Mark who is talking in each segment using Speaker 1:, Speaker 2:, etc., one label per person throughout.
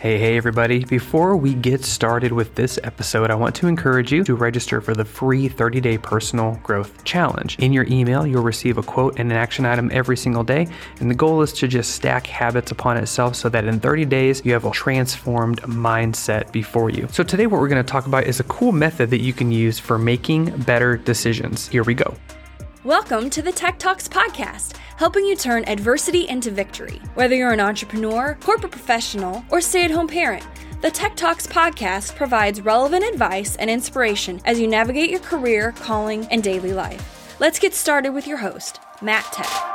Speaker 1: Hey, hey, everybody. Before we get started with this episode, I want to encourage you to register for the free 30 day personal growth challenge. In your email, you'll receive a quote and an action item every single day. And the goal is to just stack habits upon itself so that in 30 days, you have a transformed mindset before you. So, today, what we're going to talk about is a cool method that you can use for making better decisions. Here we go.
Speaker 2: Welcome to the Tech Talks Podcast, helping you turn adversity into victory. Whether you're an entrepreneur, corporate professional, or stay at home parent, the Tech Talks Podcast provides relevant advice and inspiration as you navigate your career, calling, and daily life. Let's get started with your host, Matt Tech.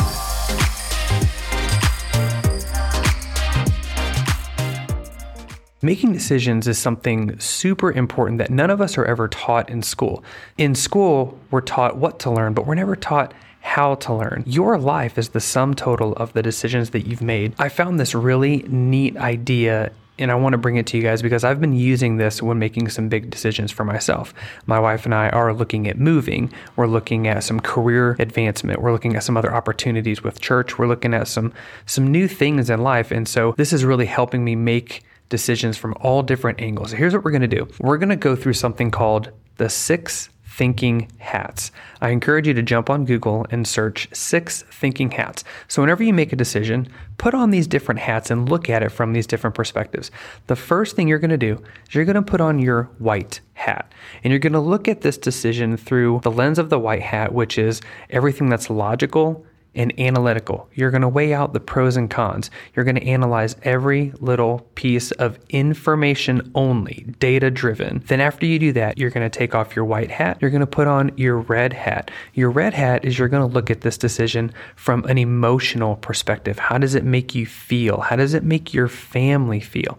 Speaker 1: Making decisions is something super important that none of us are ever taught in school. In school, we're taught what to learn, but we're never taught how to learn. Your life is the sum total of the decisions that you've made. I found this really neat idea and I want to bring it to you guys because I've been using this when making some big decisions for myself. My wife and I are looking at moving. We're looking at some career advancement. We're looking at some other opportunities with church. We're looking at some some new things in life. And so this is really helping me make decisions from all different angles. Here's what we're going to do we're going to go through something called the six thinking hats. I encourage you to jump on Google and search six thinking hats. So, whenever you make a decision, put on these different hats and look at it from these different perspectives. The first thing you're going to do is you're going to put on your white hat and you're going to look at this decision through the lens of the white hat, which is everything that's logical and analytical. You're going to weigh out the pros and cons. You're going to analyze every little piece of information only, data driven. Then, after you do that, you're going to take off your white hat. You're going to put on your red hat. Your red hat is you're going to look at this decision from an emotional perspective. How does it make you feel? How does it make your family feel?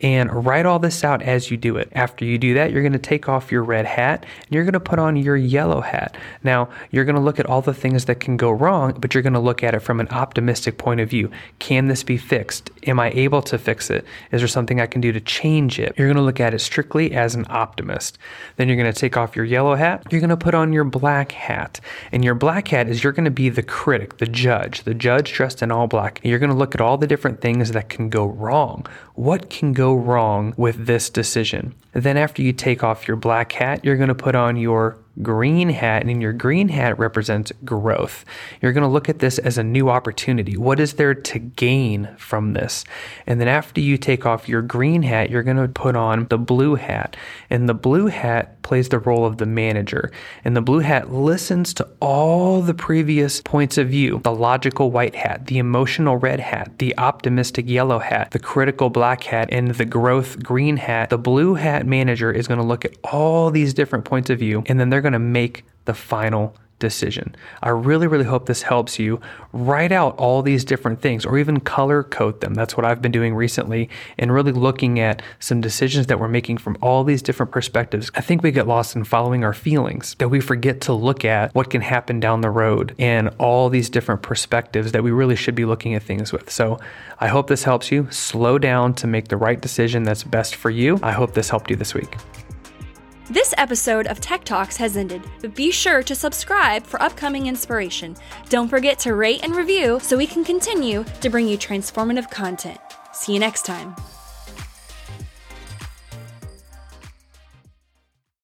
Speaker 1: and write all this out as you do it. After you do that, you're going to take off your red hat and you're going to put on your yellow hat. Now, you're going to look at all the things that can go wrong, but you're going to look at it from an optimistic point of view. Can this be fixed? Am I able to fix it? Is there something I can do to change it? You're going to look at it strictly as an optimist. Then you're going to take off your yellow hat. You're going to put on your black hat. And your black hat is you're going to be the critic, the judge, the judge dressed in all black. You're going to look at all the different things that can go wrong. What can go wrong with this decision? Then, after you take off your black hat, you're going to put on your green hat, and your green hat represents growth. You're going to look at this as a new opportunity. What is there to gain from this? And then after you take off your green hat, you're going to put on the blue hat. And the blue hat plays the role of the manager. And the blue hat listens to all the previous points of view the logical white hat, the emotional red hat, the optimistic yellow hat, the critical black hat, and the growth green hat. The blue hat manager is going to look at all these different points of view, and then they're going to make the final decision. I really, really hope this helps you write out all these different things or even color code them. That's what I've been doing recently and really looking at some decisions that we're making from all these different perspectives. I think we get lost in following our feelings, that we forget to look at what can happen down the road and all these different perspectives that we really should be looking at things with. So I hope this helps you slow down to make the right decision that's best for you. I hope this helped you this week.
Speaker 2: This episode of Tech Talks has ended, but be sure to subscribe for upcoming inspiration. Don't forget to rate and review so we can continue to bring you transformative content. See you next time.